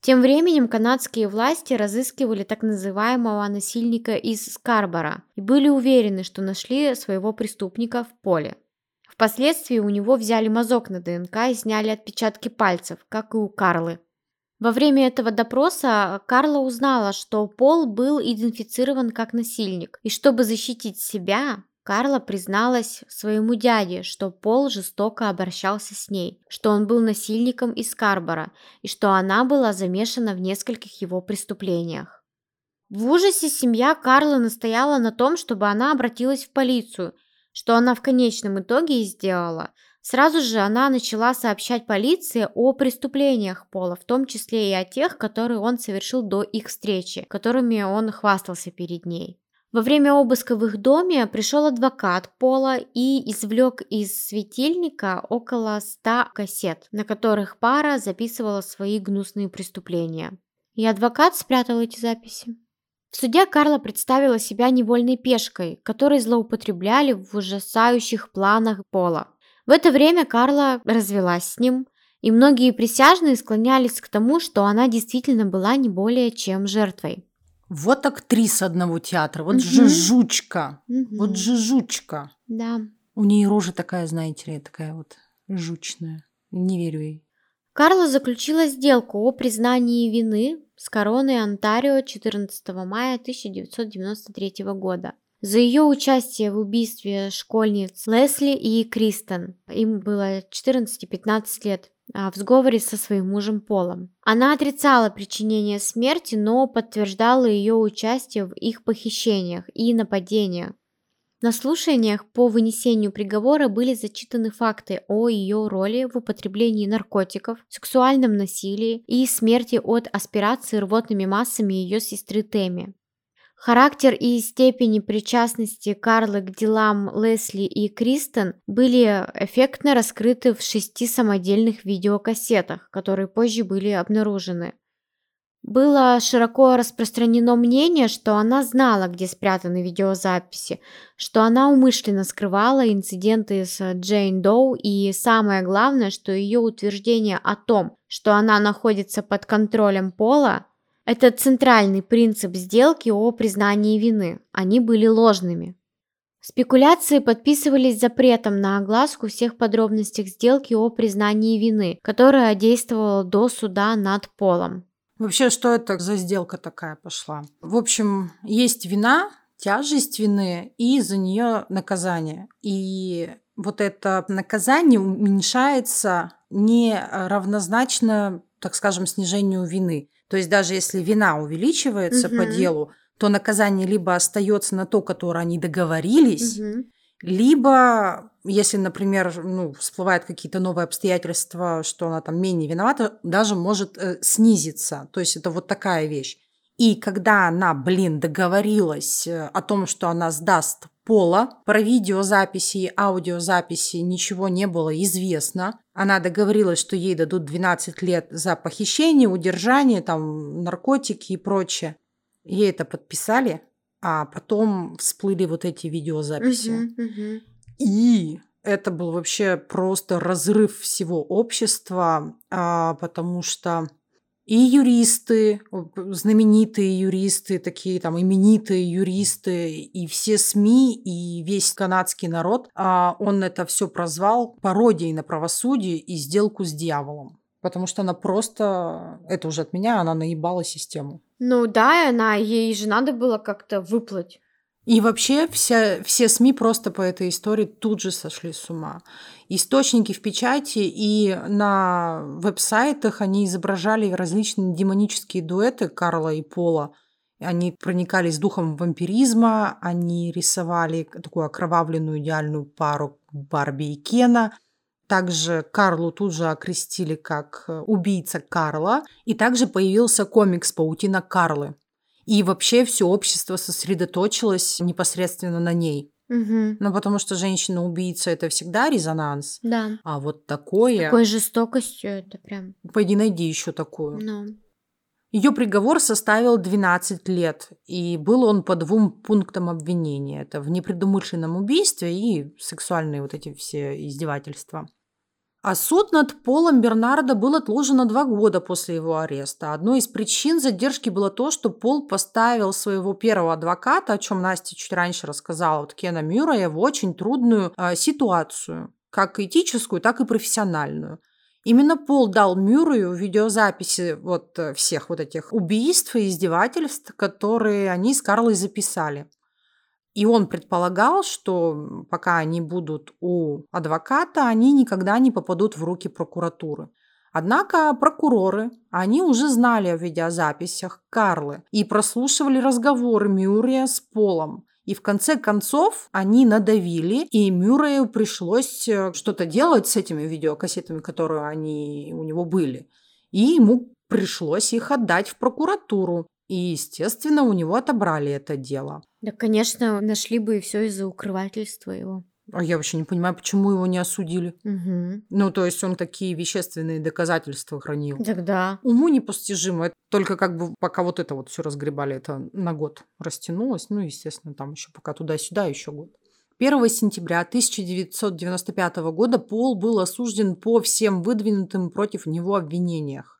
Тем временем канадские власти разыскивали так называемого насильника из Скарбора и были уверены, что нашли своего преступника в поле. Впоследствии у него взяли мазок на ДНК и сняли отпечатки пальцев, как и у Карлы. Во время этого допроса Карла узнала, что Пол был идентифицирован как насильник, и чтобы защитить себя, Карла призналась своему дяде, что Пол жестоко обращался с ней, что он был насильником из Карбора и что она была замешана в нескольких его преступлениях. В ужасе семья Карла настояла на том, чтобы она обратилась в полицию, Что она в конечном итоге и сделала? Сразу же она начала сообщать полиции о преступлениях Пола, в том числе и о тех, которые он совершил до их встречи, которыми он хвастался перед ней. Во время обыска в их доме пришел адвокат Пола и извлек из светильника около ста кассет, на которых пара записывала свои гнусные преступления. И адвокат спрятал эти записи. В суде Карла представила себя невольной пешкой, которой злоупотребляли в ужасающих планах Пола. В это время Карла развелась с ним, и многие присяжные склонялись к тому, что она действительно была не более чем жертвой. Вот актриса одного театра, вот угу. же жучка, угу. вот же жучка. Да. У нее рожа такая, знаете ли, такая вот жучная. Не верю ей. Карла заключила сделку о признании вины с короной Онтарио 14 мая 1993 года за ее участие в убийстве школьниц Лесли и Кристен. Им было 14 и 15 лет в сговоре со своим мужем Полом. Она отрицала причинение смерти, но подтверждала ее участие в их похищениях и нападениях. На слушаниях по вынесению приговора были зачитаны факты о ее роли в употреблении наркотиков, сексуальном насилии и смерти от аспирации рвотными массами ее сестры Теми. Характер и степени причастности Карлы к делам Лесли и Кристен были эффектно раскрыты в шести самодельных видеокассетах, которые позже были обнаружены. Было широко распространено мнение, что она знала, где спрятаны видеозаписи, что она умышленно скрывала инциденты с Джейн Доу и самое главное, что ее утверждение о том, что она находится под контролем Пола, это центральный принцип сделки о признании вины. Они были ложными. Спекуляции подписывались запретом на огласку всех подробностей сделки о признании вины, которая действовала до суда над Полом. Вообще, что это за сделка такая пошла? В общем, есть вина, тяжесть вины и за нее наказание. И вот это наказание уменьшается не равнозначно, так скажем, снижению вины. То есть даже если вина увеличивается угу. по делу, то наказание либо остается на то, которое они договорились, угу. либо, если, например, ну, всплывают какие-то новые обстоятельства, что она там менее виновата, даже может э, снизиться. То есть это вот такая вещь. И когда она, блин, договорилась э, о том, что она сдаст Пола, про видеозаписи и аудиозаписи ничего не было известно. Она договорилась, что ей дадут 12 лет за похищение, удержание, там, наркотики и прочее. Ей это подписали, а потом всплыли вот эти видеозаписи. Угу. И это был вообще просто разрыв всего общества, а, потому что и юристы, знаменитые юристы, такие там именитые юристы, и все СМИ, и весь канадский народ, а он это все прозвал пародией на правосудие и сделку с дьяволом. Потому что она просто, это уже от меня, она наебала систему. Ну да, она, ей же надо было как-то выплыть. И вообще вся, все СМИ просто по этой истории тут же сошли с ума. Источники в печати и на веб-сайтах они изображали различные демонические дуэты Карла и Пола. Они проникались духом вампиризма, они рисовали такую окровавленную идеальную пару Барби и Кена. Также Карлу тут же окрестили как убийца Карла. И также появился комикс «Паутина Карлы», и вообще все общество сосредоточилось непосредственно на ней. Угу. Ну, потому что женщина-убийца это всегда резонанс. Да. А вот такое. Такой жестокостью это прям. Пойди найди еще такую. Ну. Ее приговор составил 12 лет, и был он по двум пунктам обвинения. Это в непредумышленном убийстве и сексуальные вот эти все издевательства. А суд над Полом Бернардо был отложен на два года после его ареста. Одной из причин задержки было то, что Пол поставил своего первого адвоката, о чем Настя чуть раньше рассказала, вот Кена Мюррея, в очень трудную э, ситуацию, как этическую, так и профессиональную. Именно Пол дал Мюррею видеозаписи вот э, всех вот этих убийств и издевательств, которые они с Карлой записали. И он предполагал, что пока они будут у адвоката, они никогда не попадут в руки прокуратуры. Однако прокуроры, они уже знали о видеозаписях Карлы и прослушивали разговоры Мюррея с Полом. И в конце концов они надавили, и Мюррею пришлось э, что-то делать с этими видеокассетами, которые они у него были. И ему пришлось их отдать в прокуратуру. И, естественно, у него отобрали это дело. Да, конечно, нашли бы и все из-за укрывательства его. А я вообще не понимаю, почему его не осудили. Угу. Ну, то есть он такие вещественные доказательства хранил. Тогда. Уму непостижимо. Это только как бы пока вот это вот все разгребали, это на год растянулось. Ну, естественно, там еще пока туда-сюда еще год. 1 сентября 1995 года Пол был осужден по всем выдвинутым против него обвинениях.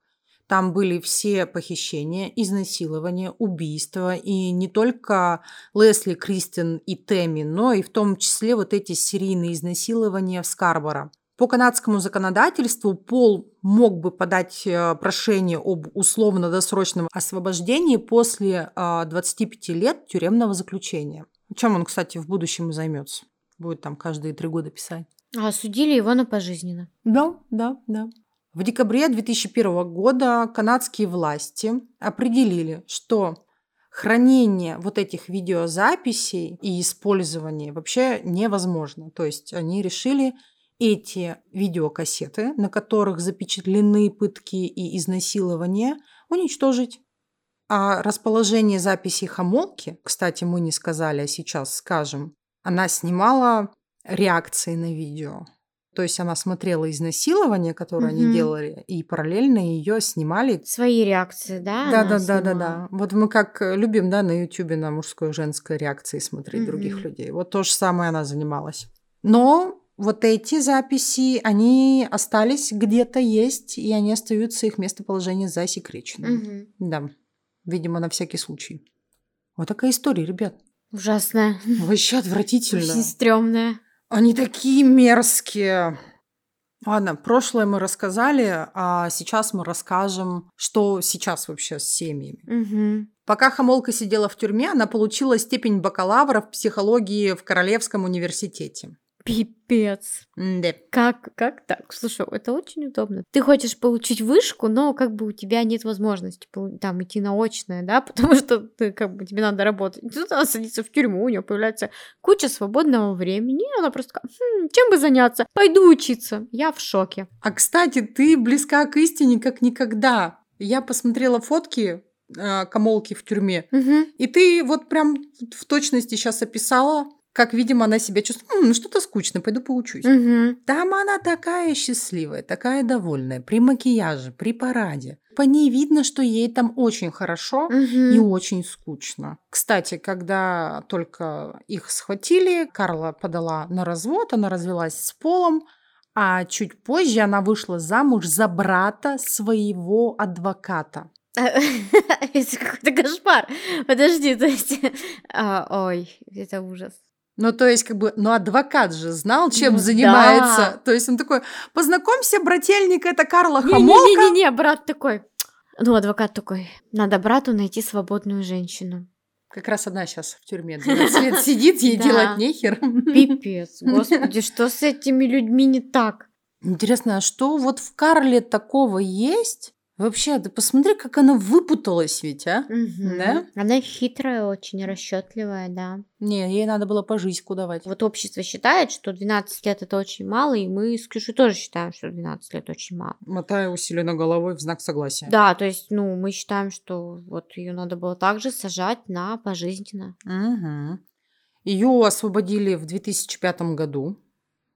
Там были все похищения, изнасилования, убийства. И не только Лесли, Кристин и Тэмми, но и в том числе вот эти серийные изнасилования в Скарборо. По канадскому законодательству Пол мог бы подать э, прошение об условно-досрочном освобождении после 25 а, лет тюремного заключения. Чем он, кстати, в будущем и займется. Будет там каждые три года писать. А осудили его на пожизненно. Да, да, да. В декабре 2001 года канадские власти определили, что хранение вот этих видеозаписей и использование вообще невозможно. То есть они решили эти видеокассеты, на которых запечатлены пытки и изнасилования, уничтожить. А расположение записей Хамолки, кстати, мы не сказали, а сейчас скажем, она снимала реакции на видео. То есть она смотрела изнасилование, которое угу. они делали, и параллельно ее снимали. Свои реакции, да? Да, да, да, да, да. Вот мы как э, любим, да, на Ютубе на мужской и женской реакции смотреть угу. других людей. Вот то же самое она занималась. Но вот эти записи, они остались где-то есть, и они остаются, их местоположение засекреченным. Угу. Да, видимо, на всякий случай. Вот такая история, ребят. Ужасная. Вообще отвратительно. Очень стрёмная. Они такие мерзкие. Ладно, прошлое мы рассказали, а сейчас мы расскажем, что сейчас вообще с семьями. Угу. Пока Хамолка сидела в тюрьме, она получила степень бакалавра в психологии в Королевском университете. Пипец. Да. Как, как так? Слушай, это очень удобно. Ты хочешь получить вышку, но как бы у тебя нет возможности там идти на очное, да, потому что ты как бы тебе надо работать. И тут она садится в тюрьму, у нее появляется куча свободного времени, и она просто такая, хм, чем бы заняться? Пойду учиться. Я в шоке. А, кстати, ты близка к истине как никогда. Я посмотрела фотки э, Камолки в тюрьме, угу. и ты вот прям в точности сейчас описала как, видимо, она себя чувствует, ну, что-то скучно, пойду поучусь. Угу. Там она такая счастливая, такая довольная, при макияже, при параде. По ней видно, что ей там очень хорошо угу. и очень скучно. Кстати, когда только их схватили, Карла подала на развод, она развелась с Полом, а чуть позже она вышла замуж за брата своего адвоката. Это какой-то кошмар. Подожди, то есть... А, ой, это ужас. Ну, то есть, как бы, ну, адвокат же знал, чем ну, занимается. Да. То есть он такой, познакомься, брательник, это Карла Хамолка. Не-не-не, брат такой. Ну, адвокат такой, надо брату найти свободную женщину. Как раз одна сейчас в тюрьме 12 лет сидит, ей делать нехер. Пипец, господи, что с этими людьми не так? Интересно, а что вот в Карле такого есть, Вообще, ты посмотри, как она выпуталась ведь, а? Угу. Да? Она хитрая, очень расчетливая, да. Не, ей надо было по жизньку давать. Вот общество считает, что 12 лет это очень мало, и мы с Ксюшей тоже считаем, что 12 лет очень мало. Мотая усиленно головой в знак согласия. Да, то есть, ну, мы считаем, что вот ее надо было также сажать на пожизненно. Угу. Ее освободили в 2005 году.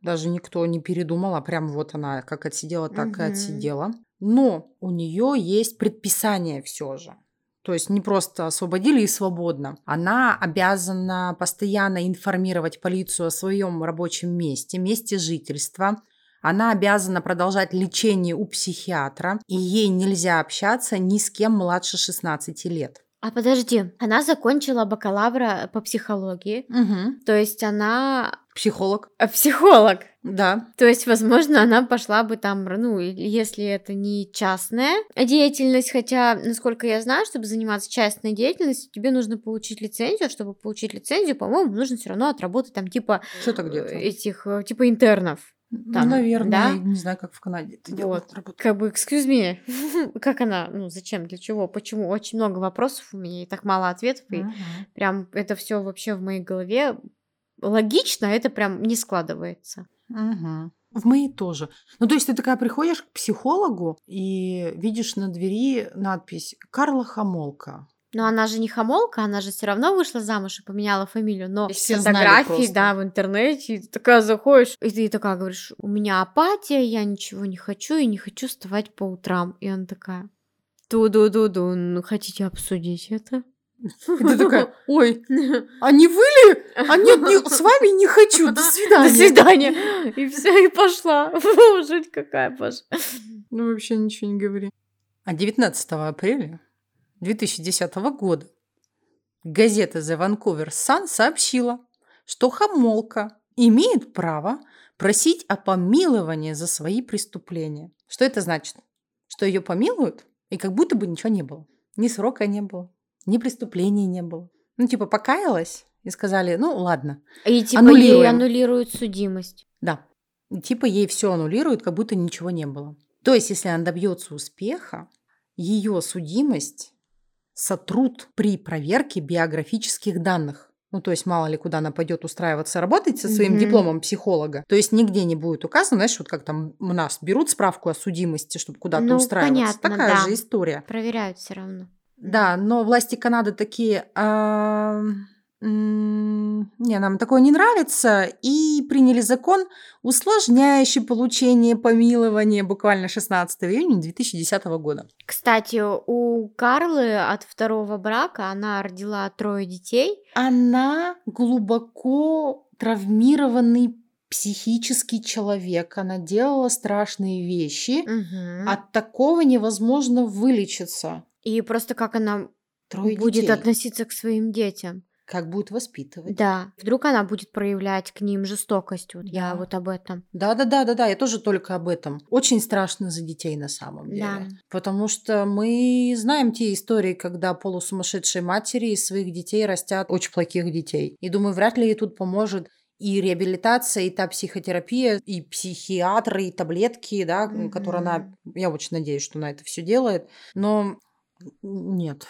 Даже никто не передумал, а прям вот она как отсидела, так угу. и отсидела. Но у нее есть предписание все же. То есть не просто освободили и свободно. Она обязана постоянно информировать полицию о своем рабочем месте, месте жительства. Она обязана продолжать лечение у психиатра, и ей нельзя общаться ни с кем младше 16 лет. А подожди, она закончила бакалавра по психологии, угу. то есть она... Психолог. А, психолог. Да. То есть, возможно, она пошла бы там, ну, если это не частная деятельность, хотя, насколько я знаю, чтобы заниматься частной деятельностью, тебе нужно получить лицензию, чтобы получить лицензию, по-моему, нужно все равно отработать там типа... Что-то где-то. Этих, э, типа интернов. Ну, Там, наверное, да? я не знаю, как в Канаде это дело Вот. работает. Как бы, excuse me, как она, ну, зачем, для чего, почему? Очень много вопросов у меня и так мало ответов, и прям это все вообще в моей голове логично, это прям не складывается. Мгм. В моей тоже. Ну, то есть ты такая приходишь к психологу и видишь на двери надпись «Карла Хамолка». Но она же не хамолка, она же все равно вышла замуж и поменяла фамилию. Но все фотографии, да, в интернете, и ты такая заходишь, и ты такая говоришь, у меня апатия, я ничего не хочу и не хочу вставать по утрам. И она такая, ту-ду-ду-ду, ну хотите обсудить это? И ты такая, ой, а не вы ли? А нет, не- с вами не хочу, до свидания. До свидания. И все, и пошла. Фу, Жуть какая, боже. Ну, вообще ничего не говори. А 19 апреля 2010 года газета The Vancouver Sun сообщила, что Хамолка имеет право просить о помиловании за свои преступления. Что это значит? Что ее помилуют, и как будто бы ничего не было. Ни срока не было, ни преступления не было. Ну, типа, покаялась и сказали, ну, ладно. И типа ей Аннулируем. аннулируют судимость. Да. Типа ей все аннулируют, как будто ничего не было. То есть, если она добьется успеха, ее судимость сотрут при проверке биографических данных. Ну, то есть, мало ли, куда она пойдет устраиваться работать со своим Мгм. дипломом психолога. То есть, нигде не будет указано, знаешь, вот как там у нас берут справку о судимости, чтобы куда-то Ну, устраиваться. понятно, Такая да. же история. Проверяют все равно. Да, но власти Канады такие, «А, не, нам такое не нравится, и приняли закон, усложняющий получение помилования буквально 16 июня 2010 года. Кстати, у Карлы от второго брака она родила трое детей. Она глубоко травмированный психический человек. Она делала страшные вещи. Мгм. От такого невозможно вылечиться. И просто как она Трое будет детей. относиться к своим детям. Как будет воспитывать. Да. Вдруг она будет проявлять к ним жестокость. Вот я Да. вот об этом. Да, да, да, да, да, я тоже только об этом. Очень страшно за детей на самом деле. Да. Потому что мы знаем те истории, когда полусумасшедшие матери из своих детей растят очень плохих детей. И думаю, вряд ли ей тут поможет и реабилитация, и та психотерапия, и психиатры, и таблетки, да, Мгм. которые она, я очень надеюсь, что она это все делает. Но нет,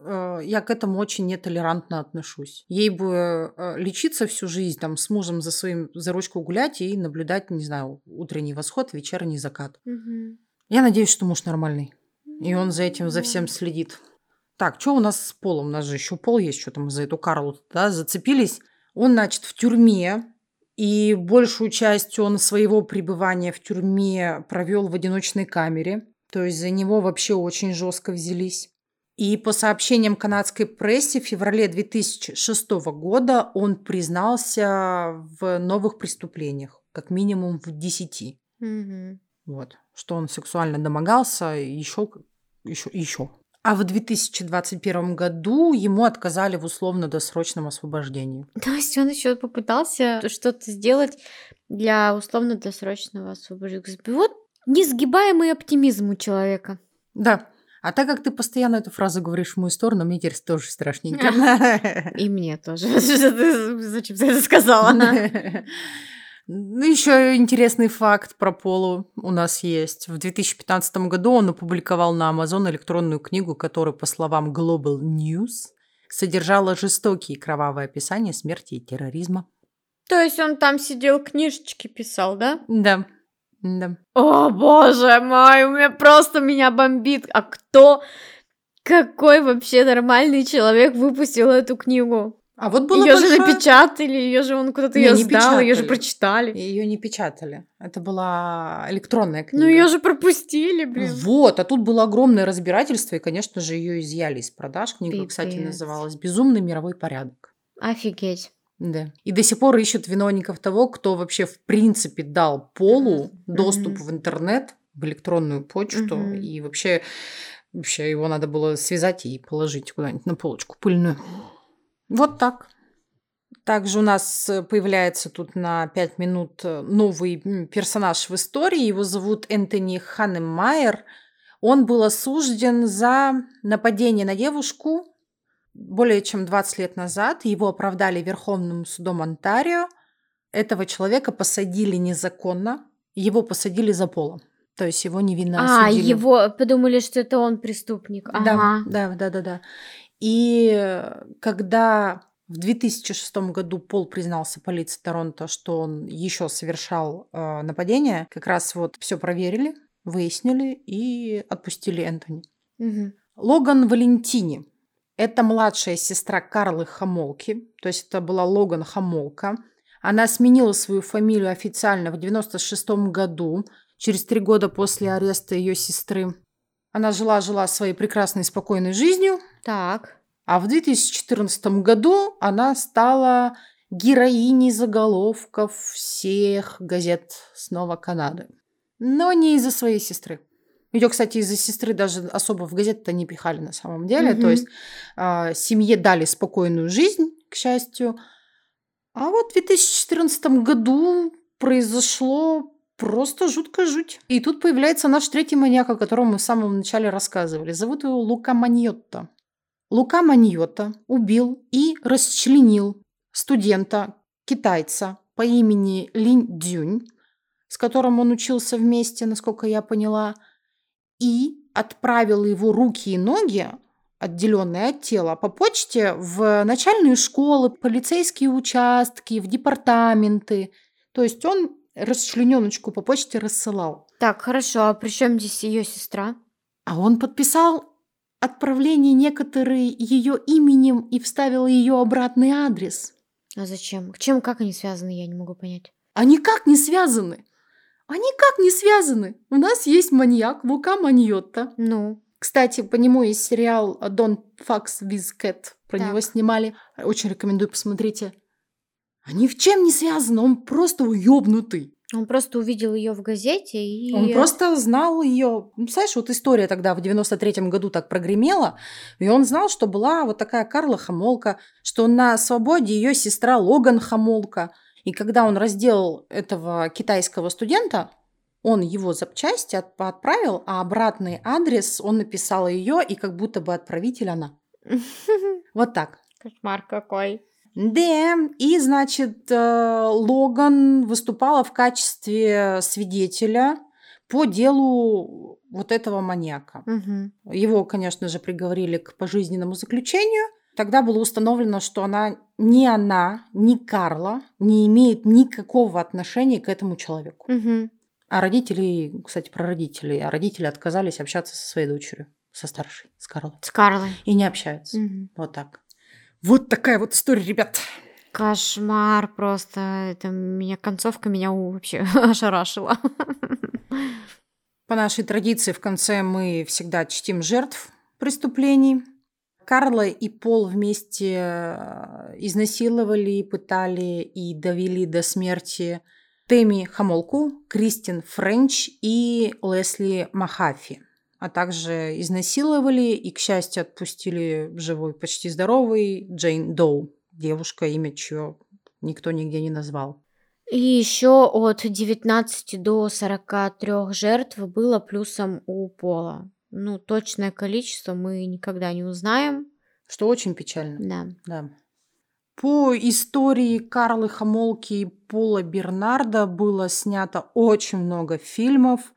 Э, я к этому очень нетолерантно отношусь. Ей бы э, лечиться всю жизнь, там, с мужем за своим, за ручку гулять и наблюдать, не знаю, утренний восход, вечерний закат. Мгм. Я надеюсь, что муж нормальный. И он за этим, за Да. всем следит. Так, что у нас с полом? У нас же еще пол есть, что-то мы за эту Карлу да, зацепились. Он, значит, в тюрьме, и большую часть он своего пребывания в тюрьме провел в одиночной камере. То есть за него вообще очень жестко взялись. И по сообщениям канадской прессе в феврале 2006 года он признался в новых преступлениях, как минимум в 10. Мгм. Вот. Что он сексуально домогался еще, еще, еще. А в 2021 году ему отказали в условно-досрочном освобождении. То есть он еще попытался что-то сделать для условно-досрочного освобождения. Вот несгибаемый оптимизм у человека. Да. А так как ты постоянно эту фразу говоришь в мою сторону, мне теперь тоже страшненько. И мне тоже. Зачем ты это сказала? Ну, еще интересный факт про Полу у нас есть. В 2015 году он опубликовал на Amazon электронную книгу, которая, по словам Global News, содержала жестокие и кровавые описания смерти и терроризма. То есть он там сидел, книжечки писал, да? Да, да. О, боже мой, у меня просто меня бомбит. А кто, какой вообще нормальный человек выпустил эту книгу? А вот было Ее же большое- напечатали, ее же он куда-то ее сдал, ее же прочитали. Ее не печатали. Это была электронная книга. Ну ее же пропустили, блин. Вот, а тут было огромное разбирательство, и, конечно же, ее изъяли из продаж. Книга, кстати, Пипец. называлась «Безумный мировой порядок». Офигеть. Да. И до сих пор ищут виновников того, кто вообще в принципе дал Полу доступ Мгм. в интернет, в электронную почту, Мгм. и вообще, вообще его надо было связать и положить куда-нибудь на полочку пыльную. Вот так. Также у нас э, появляется тут на 5 минут э, новый персонаж в истории. Его зовут Энтони Ханемайер. Он был осужден за нападение на девушку более чем 20 лет назад. Его оправдали Верховным судом Онтарио. Этого человека посадили незаконно, его посадили за полом. То есть его невинно А, осудили. его подумали, что это он преступник. Да, Ага. да, да, да, да. И э, когда в 2006 году Пол признался полиции Торонто, что он еще совершал э, нападение, как раз вот все проверили, выяснили и отпустили Энтони. Мгм. Логан Валентини. Это младшая сестра Карлы Хамолки. То есть это была Логан Хамолка. Она сменила свою фамилию официально в 96 году, через три года после ареста ее сестры. Она жила-жила своей прекрасной спокойной жизнью, Так. а в 2014 году она стала героиней заголовков всех газет снова Канады. Но не из-за своей сестры. Ее, кстати, из-за сестры даже особо в газеты-то не пихали на самом деле. Мгм. То есть а, семье дали спокойную жизнь, к счастью. А вот в 2014 году произошло просто жуткая жуть. И тут появляется наш третий маньяк, о котором мы в самом начале рассказывали. Зовут его Лука Маньотто. Лука Маньотто убил и расчленил студента, китайца по имени Линь Дзюнь, с которым он учился вместе, насколько я поняла, и отправил его руки и ноги, отделенные от тела, по почте в начальные школы, полицейские участки, в департаменты. То есть он расчлененочку по почте рассылал. Так, хорошо. А при чем здесь ее сестра? А он подписал отправление некоторые ее именем и вставил ее обратный адрес. А зачем? К чем, как они связаны, я не могу понять. Они как не связаны? Они как не связаны? У нас есть маньяк Лука Маньотто. Ну, Кстати, по нему есть сериал Don't Fucks with Cat. Про Так. него снимали. Очень рекомендую, посмотрите. Они в чем не связаны? Он просто уебнутый. он просто увидел ее в газете и... Он просто знал ее. Ну, Знаешь, вот история тогда в 93-м году так прогремела, и он знал, что была вот такая Карла Хамолка, что на свободе ее сестра Логан Хамолка. И когда он разделал этого китайского студента, он его запчасти от- отправил, а обратный адрес он написал ее, и как будто бы отправитель она. Вот так. Кошмар какой. Да, и, значит, э, Логан выступала в качестве свидетеля по делу вот этого маньяка. Мгм. Его, конечно же, приговорили к пожизненному заключению. Тогда было установлено, что она ни она, ни Карла не имеет никакого отношения к этому человеку. Мгм. А родители, кстати, про родителей, а родители отказались общаться со своей дочерью, со старшей, с Карлой. С Карлой. И не общаются. Мгм. Вот так. Вот такая вот история, ребят. Кошмар просто. Это меня концовка меня вообще ошарашила. По нашей традиции в конце мы всегда чтим жертв преступлений. Карла и Пол вместе э, изнасиловали, пытали и довели до смерти Теми Хамолку, Кристин Френч и Лесли Махафи. А также изнасиловали и, к счастью, отпустили живой, почти здоровый Джейн Доу, девушка, имя чье никто нигде не назвал. И еще от 19 до 43 жертв было плюсом у Пола. Ну, точное количество мы никогда не узнаем. Что очень печально. Да. Да. По истории Карлы Хамолки и Пола Бернарда было снято очень много фильмов.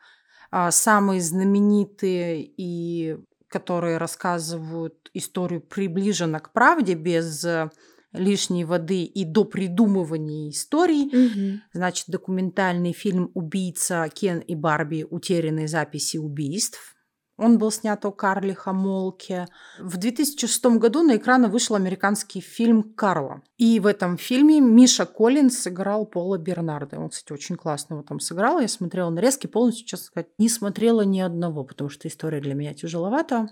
А, Самые знаменитые и которые рассказывают историю приближенно к правде, без э, лишней воды и до придумывания историй. Мгм. Значит, документальный фильм «Убийца Кен и Барби. Утерянные записи убийств». Он был снят о Карле Хамолке. В 2006 году на экраны вышел американский фильм «Карла». И в этом фильме Миша Коллинз сыграл Пола Бернарда. Он, кстати, очень классно его там сыграл. Я смотрела нарезки, полностью, честно сказать, не смотрела ни одного, потому что история для меня тяжеловата.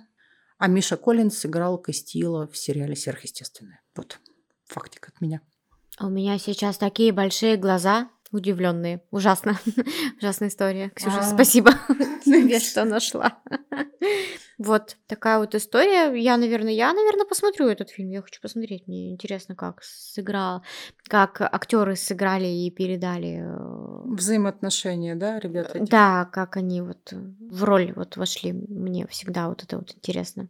А Миша Коллинз сыграл Костила в сериале «Сверхъестественное». Вот, фактик от меня. А У меня сейчас такие большие глаза, удивленные. Ужасно. Ужасная история. Ксюша, А. спасибо тебе, что нашла. Вот такая вот история. Я, наверное, я, наверное, посмотрю этот фильм. Я хочу посмотреть. Мне интересно, как сыграл, как актеры сыграли и передали. э, Взаимоотношения, да, ребята? эти? Да, как они вот в роль вот вошли. Мне всегда вот это вот интересно.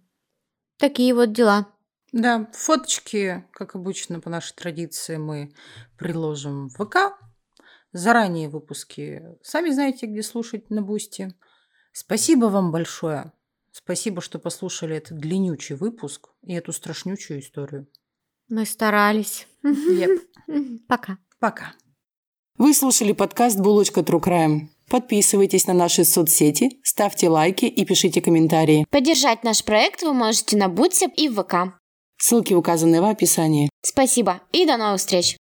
Такие вот дела. Да, фоточки, как обычно, по нашей традиции, мы приложим в ВК. Заранее выпуски сами знаете, где слушать на Boosty. Спасибо вам большое. Спасибо, что послушали этот длиннючий выпуск и эту страшнючую историю. Мы старались. Yep. Пока. Пока. Вы слушали подкаст «Булочка True Crime». Подписывайтесь на наши соцсети, ставьте лайки и пишите комментарии. Поддержать наш проект вы можете на Бутсе и в ВК. Ссылки указаны в описании. Спасибо и до новых встреч!